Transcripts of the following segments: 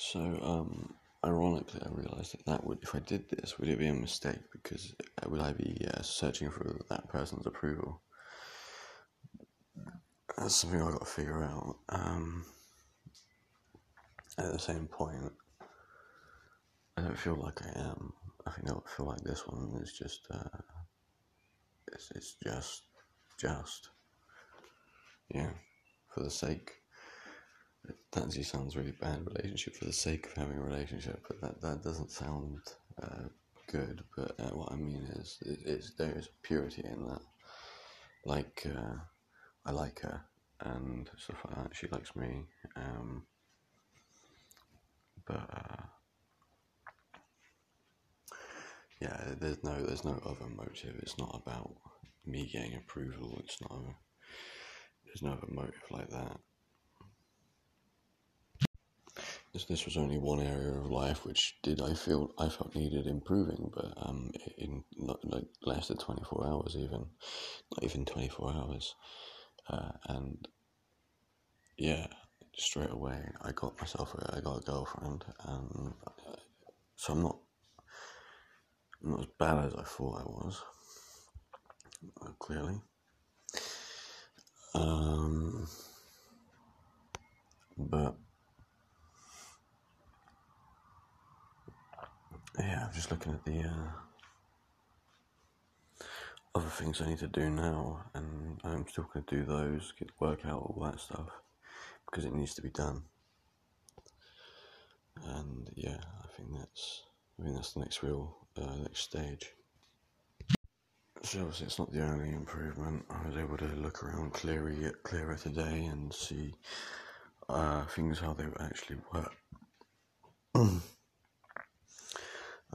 So, um, ironically, I realised that that would, if I did this, would it be a mistake? Because would I be uh, searching for that person's approval? That's something I've got to figure out. Um, at the same point, I don't feel like I am. I think I feel like this one is just, uh, it's, it's just, just, yeah, for the sake that actually sounds really bad relationship for the sake of having a relationship, but that, that doesn't sound uh, good. But uh, what I mean is, it, it's, there is purity in that. Like, uh, I like her and stuff like that. She likes me. Um, but uh, yeah, there's no there's no other motive. It's not about me getting approval. It's not. A, there's no other motive like that. This, was only one area of life which did I feel I felt needed improving, but um, in like less than twenty four hours, even not even twenty four hours, uh, and yeah, straight away I got myself a, I got a girlfriend, and uh, so I'm not I'm not as bad as I thought I was. Uh, clearly. Um, but yeah, I'm just looking at the uh, other things I need to do now, and I'm still going to do those, get work out all that stuff because it needs to be done. And yeah, I think that's I think that's the next real uh, next stage. So obviously it's not the only improvement. I was able to look around clearer, clearer today and see uh, things how they actually work.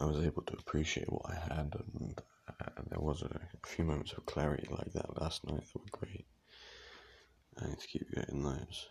I was able to appreciate what I had, and uh, there was a, a, few moments of clarity like that last night that were great. I need to keep getting those.